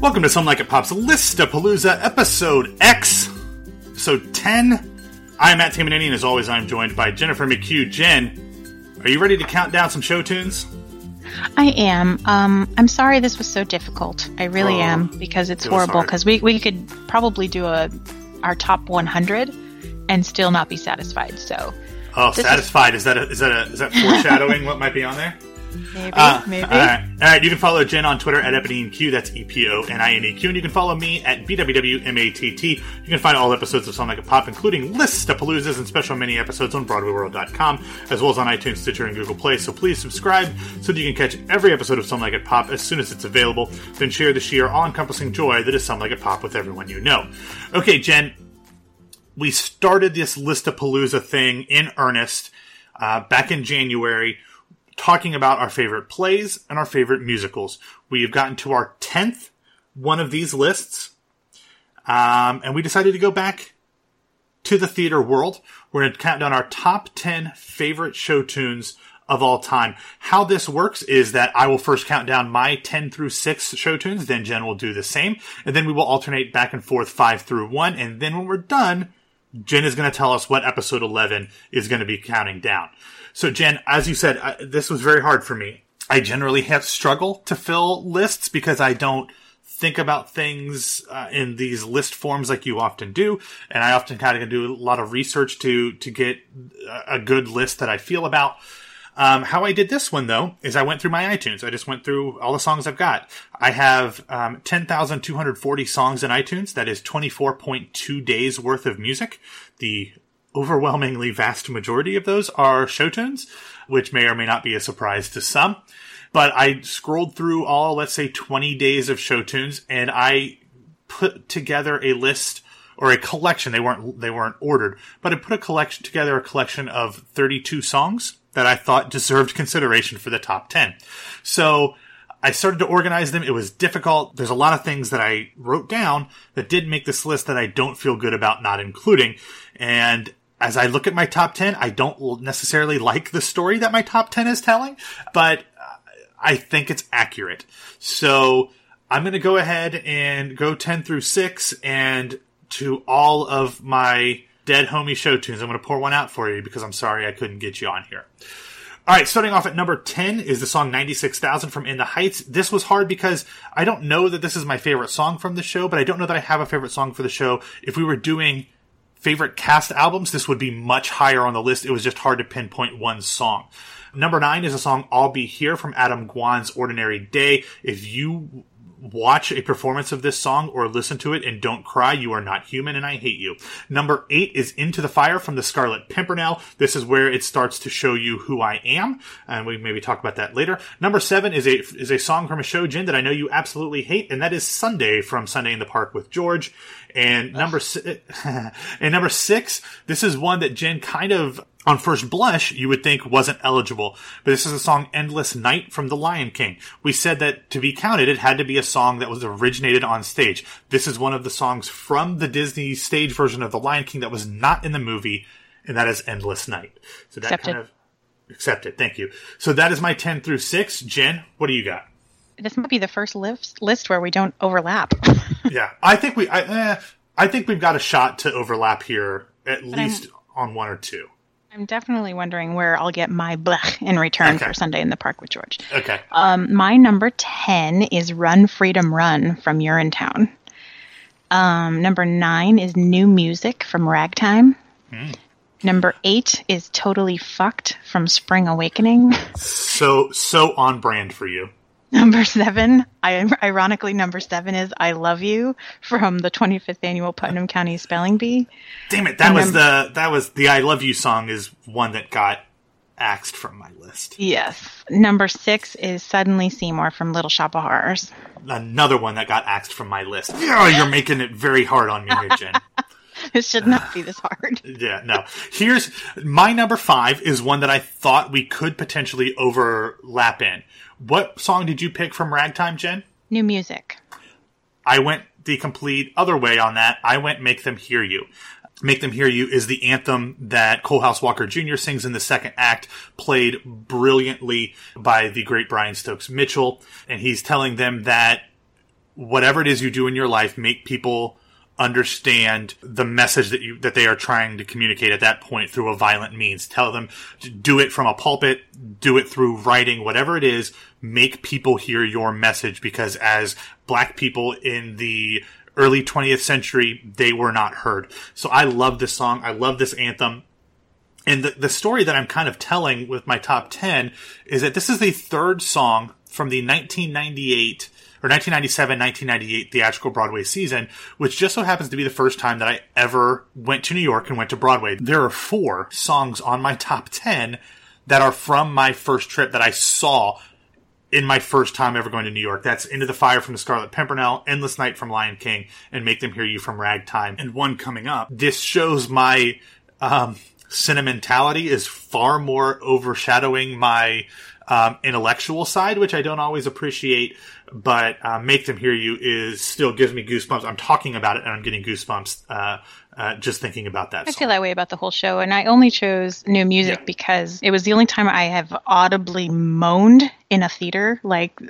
Welcome to Some Like It Pop's Listapalooza, episode X, episode 10. I'm Matt Tamanini, and as always, I'm joined by Jennifer McHugh. Jen, are you ready to count down some show tunes? I am. Um, I'm sorry this was so difficult. I really Oh, am because it's it horrible. Because we, we could probably do a our top 100 and still not be satisfied. So Oh, This is- satisfied. Is that a, is that a, is that foreshadowing what might be on there? Maybe, Uh, maybe. All right. All right. You can follow Jen on Twitter at EponineQ. That's E P O N I N E Q. And you can follow me at BWWMATT. You can find all episodes of Some Like It Pop, including Listapaloozas and special mini episodes on BroadwayWorld.com, as well as on iTunes, Stitcher, and Google Play. So please subscribe so that you can catch every episode of Some Like It Pop as soon as it's available. Then share the sheer, all-encompassing joy that is Some Like It Pop with everyone you know. Okay, Jen. We started this list of Listapalooza thing in earnest uh, back in January talking about our favorite plays and our favorite musicals. We have gotten to our 10th one of these lists. Um, and we decided to go back to the theater world. We're going to count down our top 10 favorite show tunes of all time. How this works is that I will first count down my 10 through 6 show tunes, then Jen will do the same, and then we will alternate back and forth 5 through 1, and then when we're done, Jen is going to tell us what episode 11 is going to be counting down. So, Jen, as you said, I, this was very hard for me. I generally have struggle to fill lists because I don't think about things uh, in these list forms like you often do, and I often kind of do a lot of research to to get a- good list that I feel about. Um, how I did this one though is I went through my iTunes. I just went through all the songs I've got. I have um, ten thousand two hundred forty songs in iTunes. That is twenty four point two days worth of music. The overwhelmingly vast majority of those are show tunes, which may or may not be a surprise to some. But I scrolled through all, let's say, 20 days of show tunes, and I put together a list or a collection. They weren't they weren't ordered, but I put a collection together, a collection of 32 songs that I thought deserved consideration for the top 10. So I started to organize them. It was difficult. There's a lot of things that I wrote down that did make this list that I don't feel good about not including. And as I look at my top 10, I don't necessarily like the story that my top 10 is telling, but uh, I think it's accurate. So I'm going to go ahead and go 10 through 6 and to all of my dead homie show tunes. I'm going to pour one out for you because I'm sorry I couldn't get you on here. All right, starting off at number 10 is the song 96,000 from In the Heights. This was hard because I don't know that this is my favorite song from the show, but I don't know that I have a favorite song for the show. If we were doing favorite cast albums, this would be much higher on the list. It was just hard to pinpoint one song. Number nine is a song I'll Be Here from Adam Gwon's Ordinary Day. If you watch a performance of this song or listen to it and don't cry, you are not human and I hate you. Number eight is Into the Fire from the Scarlet Pimpernel. This is where it starts to show you who I am, and we maybe talk about that later. Number seven is a is a song from a show, Jen, that I know you absolutely hate, and that is Sunday from Sunday in the Park with George. And number si- and number six, this is one that Jen kind of on first blush you would think wasn't eligible, but this is a song "Endless Night" from The Lion King. We said that to be counted, it had to be a song that was originated on stage. This is one of the songs from the Disney stage version of The Lion King that was not in the movie, and that is "Endless Night." So that Accepted. kind of accepted. Thank you. So that is my ten through six. Jen, what do you got? this might be the first list, where we don't overlap. Yeah, I think we. I, eh, I think we've got a shot to overlap here, at I'm- least on one or two. I'm definitely wondering where I'll get my blech in return Okay. for Sunday in the Park with George. Okay. Um, my number 10 is Run Freedom Run from Urinetown. Um, number 9 is New Music from Ragtime. Number 8 is Totally Fucked from Spring Awakening. So so on brand for you. Number 7, I, ironically, number 7 is I Love You from the 25th annual Putnam County Spelling Bee. Damn it! That And was then- the that was the "I Love You" song is one that got axed from my list. Yes. Number 6 is Suddenly Seymour from Little Shop of Horrors. Another one that got axed from my list. Yeah, you're making it very hard on me here, Jen. It should not be this hard. Yeah, no. Here's my number five is one that I thought we could potentially overlap in. What song did you pick from Ragtime, Jen? New music. I went the complete other way on that. I went Make Them Hear You. Make Them Hear You is the anthem that Coalhouse Walker Jr. sings in the second act, played brilliantly by the great Brian Stokes Mitchell. And he's telling them that whatever it is you do in your life, make people understand the message that you that they are trying to communicate at that point through a violent means. Tell them to do it from a pulpit, do it through writing, whatever it is, make people hear your message because as black people in the early 20th century, they were not heard. So I love this song. I love this anthem. And the, the story that I'm kind of telling with my top 10 is that this is the third song from the 1998 or 1997 1998 theatrical Broadway season, which just so happens to be the first time that I ever went to New York and went to Broadway. There are four songs on my top 10 that are from my first trip that I saw in my first time ever going to New York. That's Into the Fire from the Scarlet Pimpernel, Endless Night from Lion King, and Make Them Hear You from Ragtime. And one coming up. This shows my um, sentimentality is far more overshadowing my um, intellectual side, which I don't always appreciate. But uh, Make Them Hear You is still gives me goosebumps. I'm talking about it and I'm getting goosebumps. Uh, uh, just thinking about that. I feel that way about the whole show, and I only chose new music Yeah. because it was the only time I have audibly moaned in a theater, like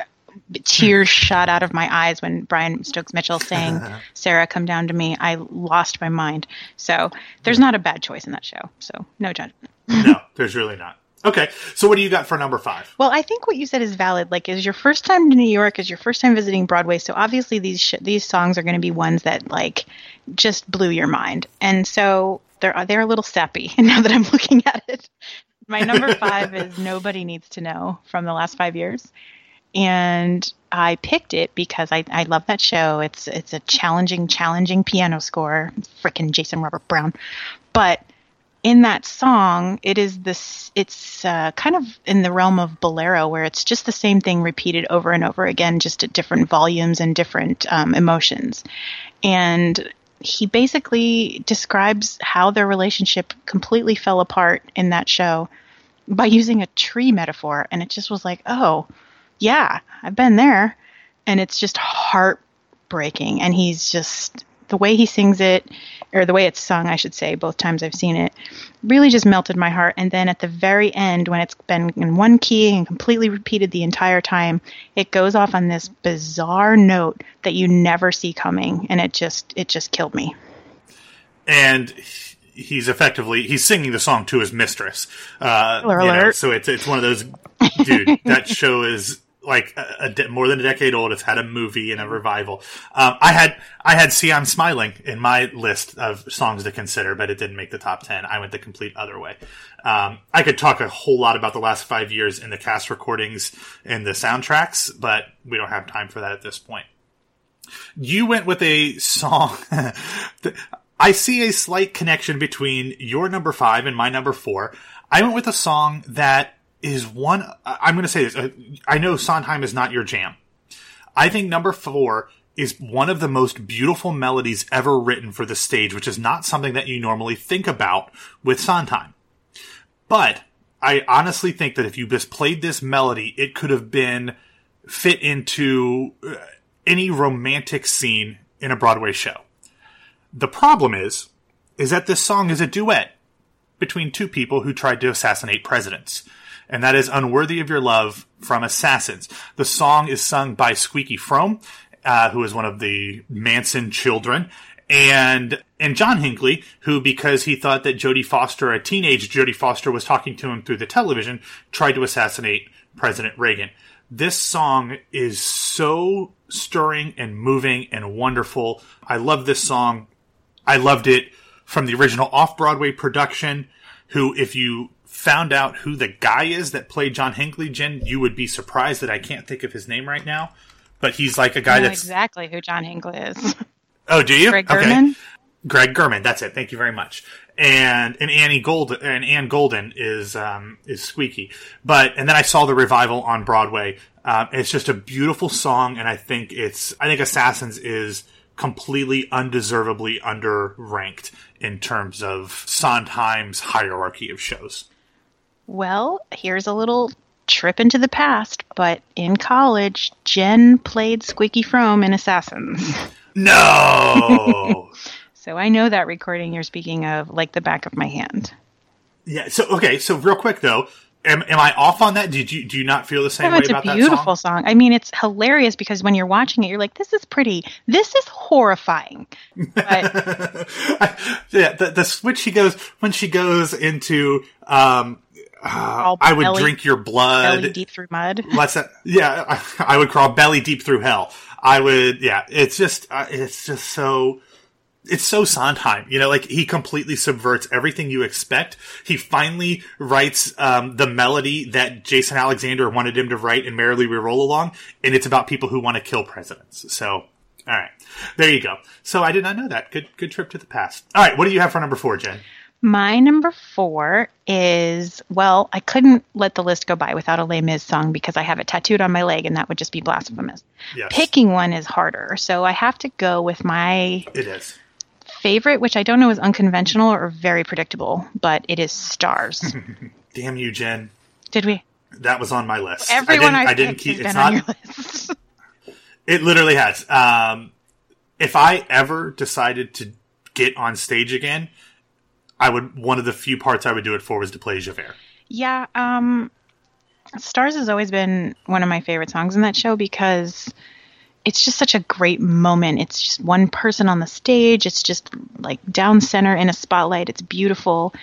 tears shot out of my eyes when Brian Stokes Mitchell sang "Sarah, Come Down to Me." I lost my mind. So there's not a bad choice in that show. So no judgment. no, there's really not. Okay, so what do you got for number five? Well, I think what you said is valid. Like, is your first time to New York, is your first time visiting Broadway. So obviously, these sh- these songs are going to be ones that like just blew your mind, and so they're they're a little sappy. And Now that I'm looking at it, my number five is "Nobody Needs to Know" from the last five years, and I picked it because I, I love that show. It's it's a challenging, challenging piano score. Frickin' Jason Robert Brown, but in that song, it is this. It's uh, kind of in the realm of bolero, where it's just the same thing repeated over and over again, just at different volumes and different um, emotions. And he basically describes how their relationship completely fell apart in that show by using a tree metaphor, and it just was like, oh, yeah, I've been there, and it's just heartbreaking. And he's just the way he sings it, or the way it's sung, I should say, both times I've seen it, really just melted my heart. And then at the very end, when it's been in one key and completely repeated the entire time, it goes off on this bizarre note that you never see coming, and it just it just killed me. and he's effectively he's singing the song to his mistress. Uh, you know, alert. so it's it's one of those dude. that show is like a, a de- more than a decade old. It's had a movie and a revival. Um, I had I had "See I'm Smiling" in my list of songs to consider, but it didn't make the top ten. I went the complete other way. Um, I could talk a whole lot about the last five years in the cast recordings and the soundtracks, but we don't have time for that at this point you went with a song. I see a slight connection between your number five and my number four. I went with a song that is one. I'm going to say this. uh, I know Sondheim is not your jam. I think number four is one of the most beautiful melodies ever written for the stage, which is not something that you normally think about with Sondheim. But I honestly think that if you just played this melody, it could have been fit into uh, any romantic scene in a Broadway show. The problem is, is that this song is a duet between two people who tried to assassinate presidents. And that is Unworthy of Your Love from Assassins. The song is sung by Squeaky Fromme, uh, who is one of the Manson children, and and John Hinckley, who because he thought that Jodie Foster, a teenage Jodie Foster, was talking to him through the television, tried to assassinate President Reagan. This song is so stirring and moving and wonderful. I love this song. I loved it from the original off Broadway production. Who, if you found out who the guy is that played John Hinckley, Jen, you would be surprised that I can't think of his name right now. But he's like a guy that's. exactly who John Hinckley is. Oh, do you? Greg Okay. Germann. Greg Germann. That's it. Thank you very much. And and Annie Golden and Anne Golden is um, is Squeaky. But and then I saw the revival on Broadway. Um, it's just a beautiful song, and I think it's I think Assassins is completely undeservedly underranked in terms of Sondheim's hierarchy of shows. Well, here's a little trip into the past, but in college, Jen played Squeaky Fromme in Assassins. No. So I know that recording you're speaking of like the back of my hand. Yeah. So okay. So real quick though, Am, am I off on that? Did you do you not feel the same Oh, way it's a about that beautiful song? song. I mean, it's hilarious because when you're watching it, you're like, "This is pretty. This is horrifying." But yeah, the, the switch she goes when she goes into um, uh, I would belly- drink your blood. belly deep through mud. Let's yeah, I, I would crawl belly deep through hell. I would yeah. It's just uh, it's just so it's so Sondheim, you know, like he completely subverts everything you expect. He finally writes um, the melody that Jason Alexander wanted him to write in Merrily We Roll Along, and it's about people who want to kill presidents. So, all right, there you go. So I did not know that. Good, good trip to the past. All right, what do you have for number four, Jen? My number four is well, I couldn't let the list go by without a Les Mis song because I have it tattooed on my leg, and that would just be blasphemous. Yes, Picking one is harder, so I have to go with my it is. favorite, which I don't know is unconventional or very predictable, but it is Stars. Damn you, Jen. Did we? That was on my list. Everyone I I, didn't, I didn't keep. It's on not. your list. It literally has. Um, if I ever decided to get on stage again, I would. One of the few parts I would do it for was to play Javert. Yeah, um Stars has always been one of my favorite songs in that show because it's just such a great moment. It's just one person on the stage. It's just like down center in a spotlight. It's beautiful.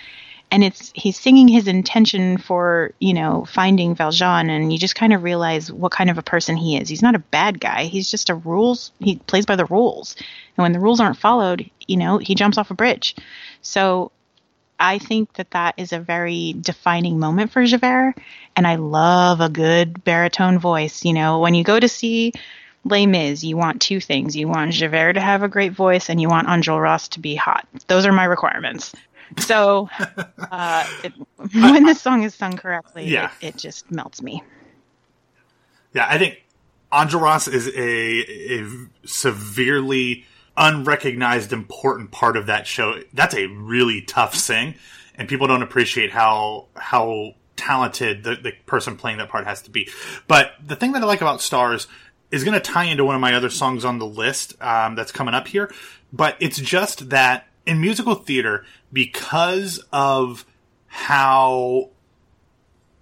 And it's he's singing his intention for, you know, finding Valjean and you just kind of realize what kind of a person he is. He's not a bad guy. He's just a rules he plays by the rules. And when the rules aren't followed, you know, he jumps off a bridge. So I think that that is a very defining moment for Javert, and I love a good baritone voice. You know, when you go to see Les Mis, you want two things: you want Javert to have a great voice, and you want Enjolras to be hot. Those are my requirements. So, uh, it, when this song is sung correctly, Yeah. it, it just melts me. Yeah, I think Enjolras is a, a severely unrecognized important part of that show. That's a really tough sing, and people don't appreciate how how talented the, the person playing that part has to be. But the thing that I like about Stars is going to tie into one of my other songs on the list um, that's coming up here. But it's just that in musical theater, because of how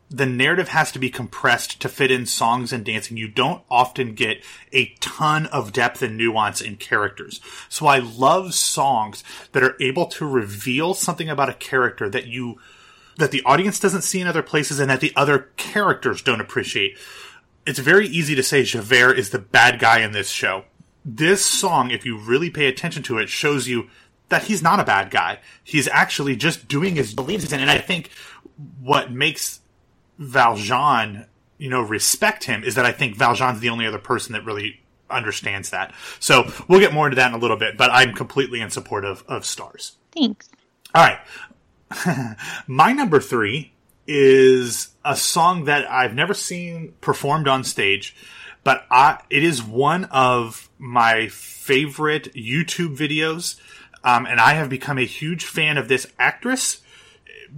the narrative has to be compressed to fit in songs and dancing. You don't often get a ton of depth and nuance in characters. So I love songs that are able to reveal something about a character that you, that the audience doesn't see in other places and that the other characters don't appreciate. It's very easy to say Javert is the bad guy in this show. This song, if you really pay attention to it, shows you that he's not a bad guy. He's actually just doing his believes in. And I think what makes Valjean, you know, respect him is that I think Valjean's the only other person that really understands that. So we'll get more into that in a little bit, but I'm completely in support of, of stars. Thanks. All right. My number three is a song that I've never seen performed on stage, but I, it is one of my favorite YouTube videos. Um, and I have become a huge fan of this actress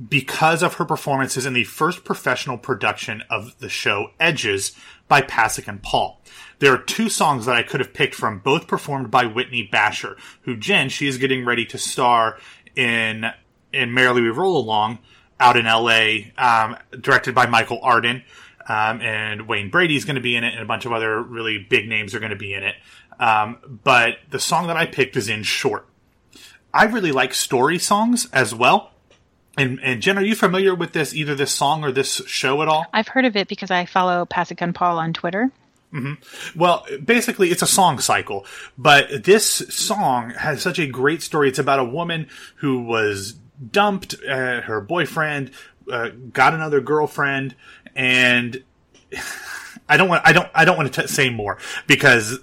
because of her performances in the first professional production of the show Edges by Pasek and Paul. There are two songs that I could have picked from, both performed by Whitney Bashor, who Jen, she is getting ready to star in in Merrily We Roll Along out in L.A., um, directed by Michael Arden. Um, and Wayne Brady's going to be in it, and a bunch of other really big names are going to be in it. Um, but the song that I picked is in short. I really like story songs as well. And, and Jen, are you familiar with this, either this song or this show at all? I've heard of it because I follow and Paul on Twitter. Well, basically, it's a song cycle, but this song has such a great story. It's about a woman who was dumped, uh, her boyfriend uh, got another girlfriend, and I don't want, I don't, I don't want to t- say more because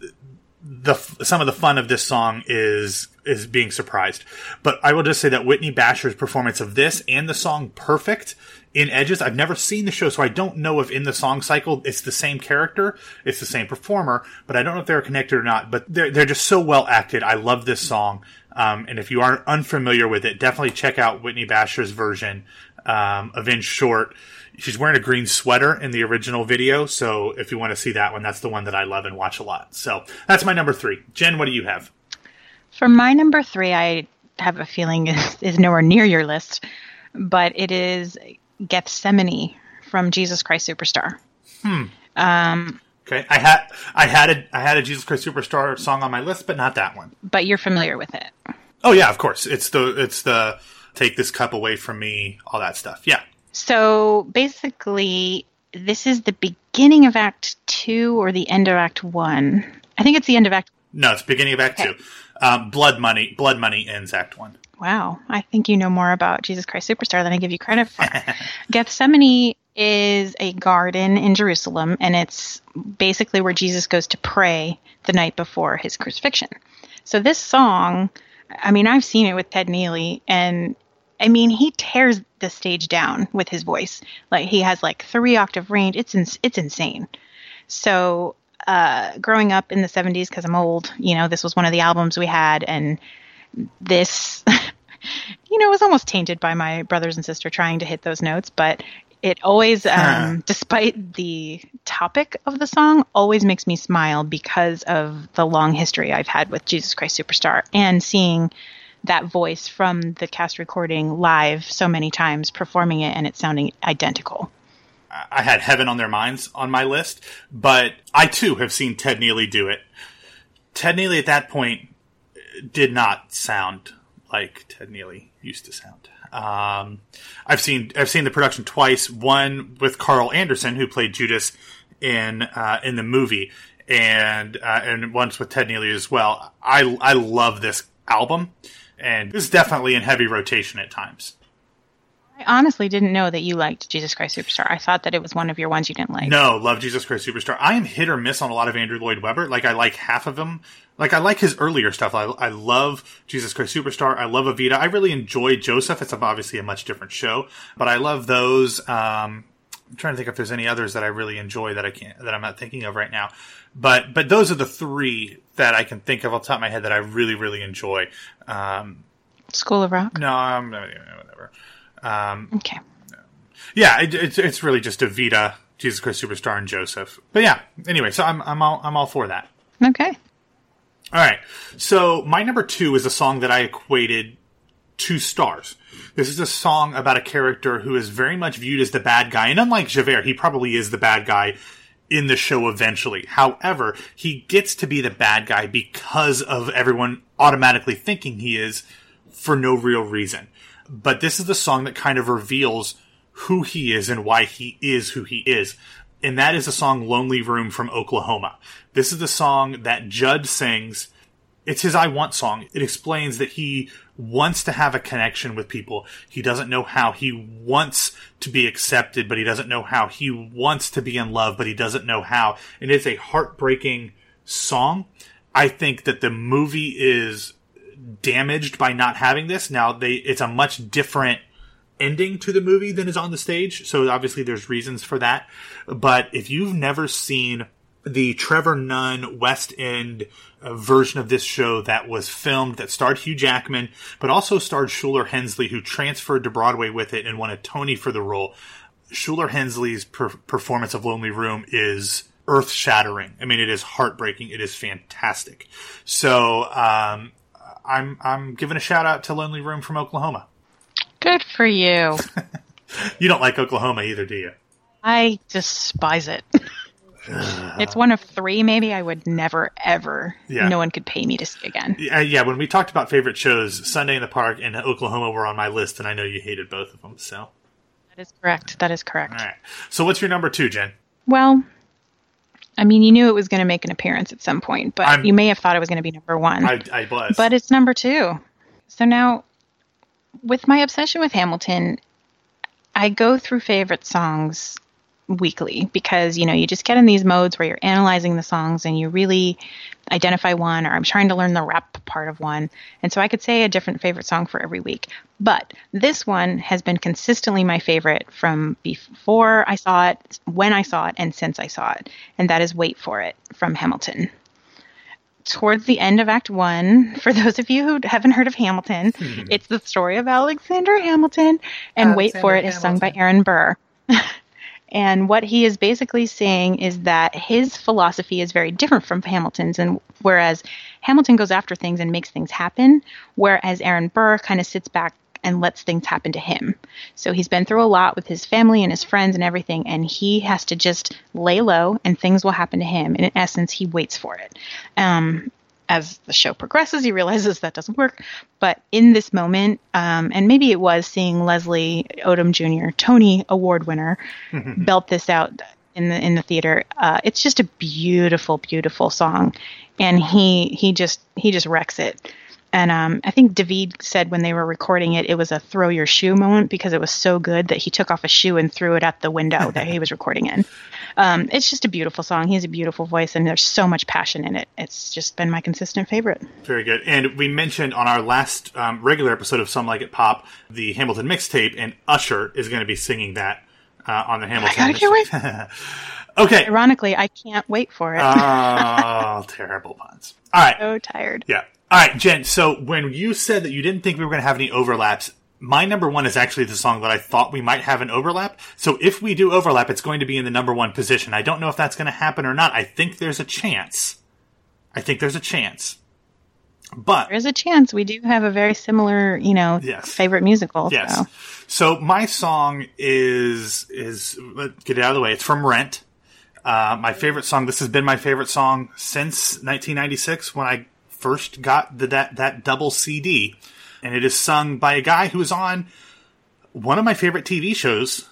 the some of the fun of this song is is being surprised. But I will just say that Whitney Bashor's performance of this and the song "Perfect" in Edges, I've never seen the show, so I don't know if in the song cycle it's the same character, it's the same performer, but I don't know if they're connected or not. But they're they're just so well acted. I love this song, um, and if you aren't unfamiliar with it, definitely check out Whitney Bashor's version um, of In Short. She's wearing a green sweater in the original video, so if you want to see that one, that's the one that I love and watch a lot. So that's my number three. Jen, what do you have? For my number three, I have a feeling is, is nowhere near your list, but it is Gethsemane from Jesus Christ Superstar. Hmm. Okay, I had I had a I had a Jesus Christ Superstar song on my list, but not that one. But you're familiar with it. Oh yeah, of course. It's the it's the take this cup away from me, all that stuff. Yeah. So basically, this is the beginning of Act Two or the end of Act One. I think it's the end of Act. No, it's beginning of Act Okay. Two. Um, Blood Money. Blood Money ends Act One. Wow, I think you know more about Jesus Christ Superstar than I give you credit for. Gethsemane is a garden in Jerusalem, and it's basically where Jesus goes to pray the night before his crucifixion. So this song, I mean, I've seen it with Ted Neeley, and I mean, he tears the stage down with his voice. Like he has like three octave range. It's ins- it's insane. So uh, growing up in the 70s, because I'm old, you know, this was one of the albums we had, and this, you know, was almost tainted by my brothers and sister trying to hit those notes, but it always, um, despite the topic of the song, always makes me smile because of the long history I've had with Jesus Christ Superstar and seeing that voice from the cast recording live so many times, performing it, and it sounding identical. I had Heaven on Their Minds on my list, but I too have seen Ted Neeley do it. Ted Neeley at that point did not sound like Ted Neeley used to sound. Um, I've seen I've seen the production twice. One with Carl Anderson, who played Judas in uh, in the movie, and uh, and once with Ted Neeley as well. I I love this album, and it's definitely in heavy rotation at times. I honestly didn't know that you liked Jesus Christ Superstar. I thought that it was one of your ones you didn't like. No, love Jesus Christ Superstar. I am hit or miss on a lot of Andrew Lloyd Webber. Like I like half of them. Like I like his earlier stuff. I, I love Jesus Christ Superstar. I love Evita. I really enjoy Joseph. It's obviously a much different show, but I love those. Um, I'm trying to think if there's any others that I really enjoy that I can't that I'm not thinking of right now. But but those are the three that I can think of off the top of my head that I really really enjoy. Um, School of Rock. no, I'm whatever. Um, Okay. yeah, it, it's it's really just Evita, Jesus Christ Superstar, and Joseph. But yeah, anyway, so I'm I'm all I'm all for that. Okay. All right, so my number two is a song that I equated two stars. This is a song about a character who is very much viewed as the bad guy, and unlike Javert, he probably is the bad guy in the show eventually. However, he gets to be the bad guy because of everyone automatically thinking he is for no real reason. But this is the song that kind of reveals who he is and why he is who he is. And that is the song Lonely Room from Oklahoma. This is the song that Jud sings. It's his I Want song. It explains that he wants to have a connection with people. He doesn't know how. He wants to be accepted, but he doesn't know how. He wants to be in love, but he doesn't know how. And it's a heartbreaking song. I think that the movie is damaged by not having this. Now they it's a much different ending to the movie than is on the stage, so obviously there's reasons for that. But if you've never seen the Trevor Nunn West End uh, version of this show that was filmed that starred Hugh Jackman, but also starred Shuler Hensley, who transferred to Broadway with it and won a Tony for the role. Shuler Hensley's per- performance of Lonely Room is earth shattering. I mean, it is heartbreaking. It is fantastic. So, um, I'm, I'm giving a shout out to Lonely Room from Oklahoma. Good for you. You don't like Oklahoma either, do you? I despise it. it's one of three, maybe I would never, ever, Yeah. no one could pay me to see again. Yeah, yeah, when we talked about favorite shows, Sunday in the Park and Oklahoma were on my list, and I know you hated both of them. So, That is correct. That is correct. right. So, what's your number two, Jen? Well, I mean, you knew it was going to make an appearance at some point, but I'm- you may have thought it was going to be number one. I, I was, but it's number two. So now, with my obsession with Hamilton, I go through favorite songs weekly because you know you just get in these modes where you're analyzing the songs and you really identify one or I'm trying to learn the rap part of one. And so I could say a different favorite song for every week. But this one has been consistently my favorite from before I saw it when I saw it and since I saw it. And that is Wait for It from Hamilton. Towards the end of Act One, for those of you who haven't heard of Hamilton, it's the story of Alexander Hamilton, and Wait for It Alexander is sung by Aaron Burr. and what he is basically saying is that his philosophy is very different from Hamilton's, and whereas Hamilton goes after things and makes things happen, whereas Aaron Burr kind of sits back and lets things happen to him. So he's been through a lot with his family and his friends and everything, and he has to just lay low and things will happen to him. And in essence, he waits for it. Um, as the show progresses, he realizes that doesn't work. But in this moment, um, and maybe it was seeing Leslie Odom Jr., Tony Award winner, belt this out in the in the theater. Uh, it's just a beautiful, beautiful song, and he he just he just wrecks it. And um, I think David said when they were recording it, it was a throw your shoe moment because it was so good that he took off a shoe and threw it at the window that he was recording in. Um, it's just a beautiful song. He has a beautiful voice, and there's so much passion in it. It's just been my consistent favorite. Very good. And we mentioned on our last um, regular episode of Some Like It Pop, the Hamilton mixtape, and Usher is going to be singing that uh, on the Hamilton. I gotta mixtape. can't okay. Ironically, I can't wait for it. Oh, terrible puns. All right. so tired. Yeah. All right, Jen. So when you said that you didn't think we were going to have any overlaps, my number one is actually the song that I thought we might have an overlap. So if we do overlap, it's going to be in the number one position. I don't know if that's going to happen or not. I think there's a chance. I think there's a chance. But There's a chance we do have a very similar, you know, Yes. favorite musical. Yes. So. So my song is is get it out of the way. It's from Rent. Uh, my favorite song. This has been my favorite song since 1996 when I first got the that that double CD, and it is sung by a guy who is on one of my favorite TV shows,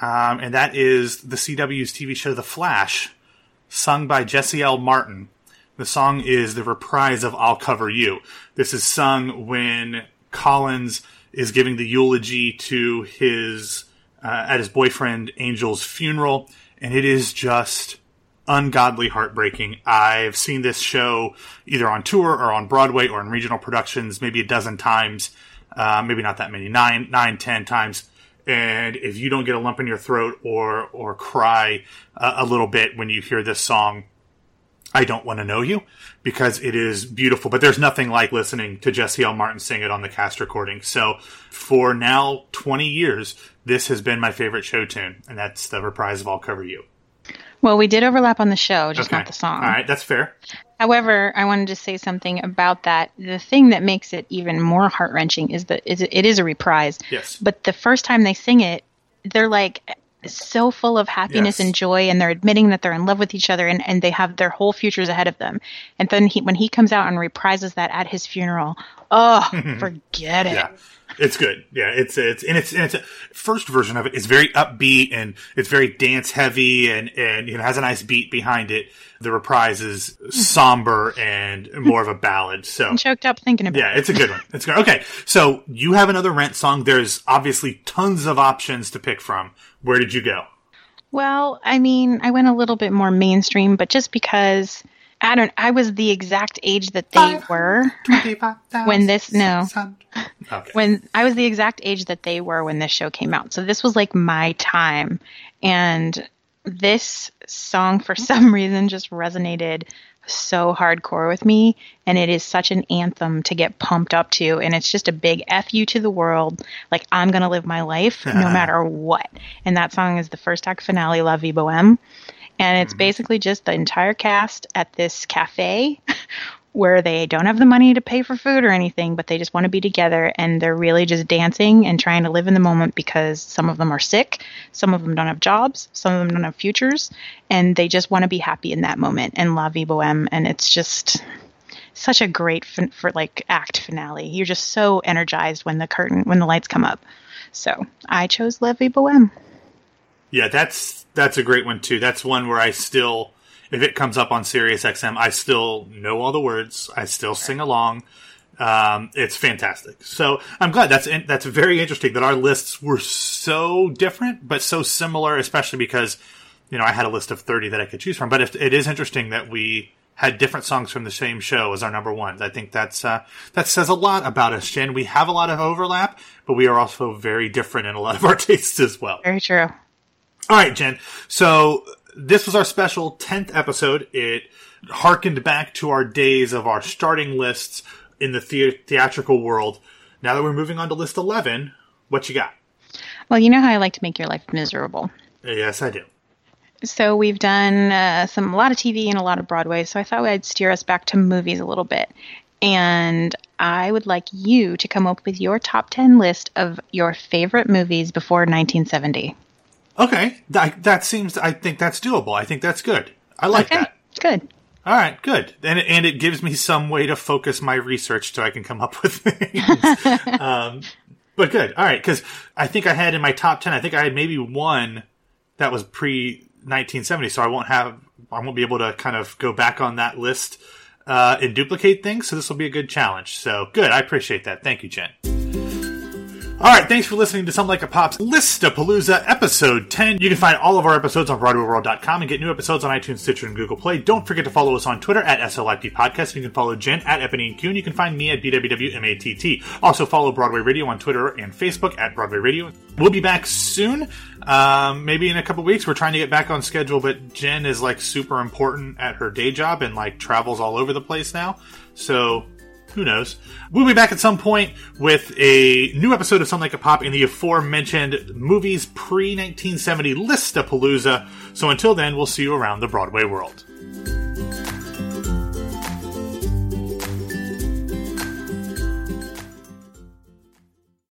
um, and that is the CW's TV show The Flash, sung by Jesse L. Martin. The song is the reprise of I'll Cover You. This is sung when Collins is giving the eulogy to his uh, at his boyfriend Angel's funeral, and it is just ungodly heartbreaking. I've seen this show either on tour or on Broadway or in regional productions maybe a dozen times, uh, maybe not that many, nine, nine, ten times. And if you don't get a lump in your throat or or cry uh, a little bit when you hear this song, I don't want to know you because it is beautiful, but there's nothing like listening to Jesse L. Martin sing it on the cast recording. So for now 20 years, this has been my favorite show tune, and that's the reprise of I'll Cover You. Well, we did overlap on the show, just Okay. not the song. All right, that's fair. However, I wanted to say something about that. The thing that makes it even more heart wrenching is that is it is a reprise. Yes. But the first time they sing it, they're like so full of happiness Yes. and joy, and they're admitting that they're in love with each other, and, and they have their whole futures ahead of them. And then he, when he comes out and reprises that at his funeral, oh, forget it. Yeah. It's good. Yeah, it's it's and it's and it's first version of it. it is very upbeat and it's very dance heavy and and you know has a nice beat behind it. The reprise is somber and more of a ballad. So I'm choked up thinking about Yeah, it. it's a good one. It's good. Okay, so you have another Rent song. There's obviously tons of options to pick from. Where did you go? Well, I mean, I went a little bit more mainstream, but just because I don't, I was the exact age that they were when this no. Okay. when I was the exact age that they were when this show came out. So this was like my time, and this song for some reason just resonated so hardcore with me. And it is such an anthem to get pumped up to. And it's just a big f you to the world. Like i'm gonna live my life no matter what. And that song is the first act finale la vie boheme and it's mm-hmm. basically just the entire cast at this cafe where they don't have the money to pay for food or anything, but they just want to be together and they're really just dancing and trying to live in the moment because some of them are sick, some of them don't have jobs, some of them don't have futures, and they just want to be happy in that moment and La Vie Boheme. And it's just such a great fin- for like act finale. You're just so energized when the curtain when the lights come up. So I chose La Vie Boheme. Yeah, that's that's a great one too. That's one where I still, if it comes up on Sirius XM, I still know all the words. I still sing along. Um, it's fantastic. So I'm glad that's that's very interesting that our lists were so different but so similar, especially because you know I had a list of 30 that I could choose from. But if, it is interesting that we had different songs from the same show as our number ones. I think that's uh, that says a lot about us, Jen. We have a lot of overlap, but we are also very different in a lot of our tastes as well. Very true. All right, Jen. So this was our special 10th episode. It harkened back to our days of our starting lists in the, the- theatrical world. Now that we're moving on to list 11, what you got? Well, you know how I like to make your life miserable. Yes, I do. So we've done uh, some a lot of TV and a lot of Broadway. So I thought I'd steer us back to movies a little bit. And I would like you to come up with your top 10 list of your favorite movies before 1970. Okay, that, that seems. I think that's doable. I think that's good. I like okay, that. good. All right, good. And and it gives me some way to focus my research so I can come up with things. um, but good. All right, because I think I had in my top ten. I think I had maybe one that was pre 1970, so I won't have. I won't be able to kind of go back on that list uh, and duplicate things. So this will be a good challenge. So good. I appreciate that. Thank you, Jen. All right, thanks for listening to Some Like It Pop's Listapalooza episode 10. You can find all of our episodes on BroadwayWorld.com and get new episodes on iTunes, Stitcher, and Google Play. Don't forget to follow us on Twitter at SLIP Podcast. You can follow Jen at EponineQ, and you can find me at BWWMATT. Also follow Broadway Radio on Twitter and Facebook at Broadway Radio. We'll be back soon, um, maybe in a couple weeks. We're trying to get back on schedule, but Jen is like super important at her day job and like travels all over the place now. So who knows? We'll be back at some point with a new episode of Some Like It Pop in the aforementioned movies pre 1970 Listapalooza. So until then, we'll see you around the Broadway world.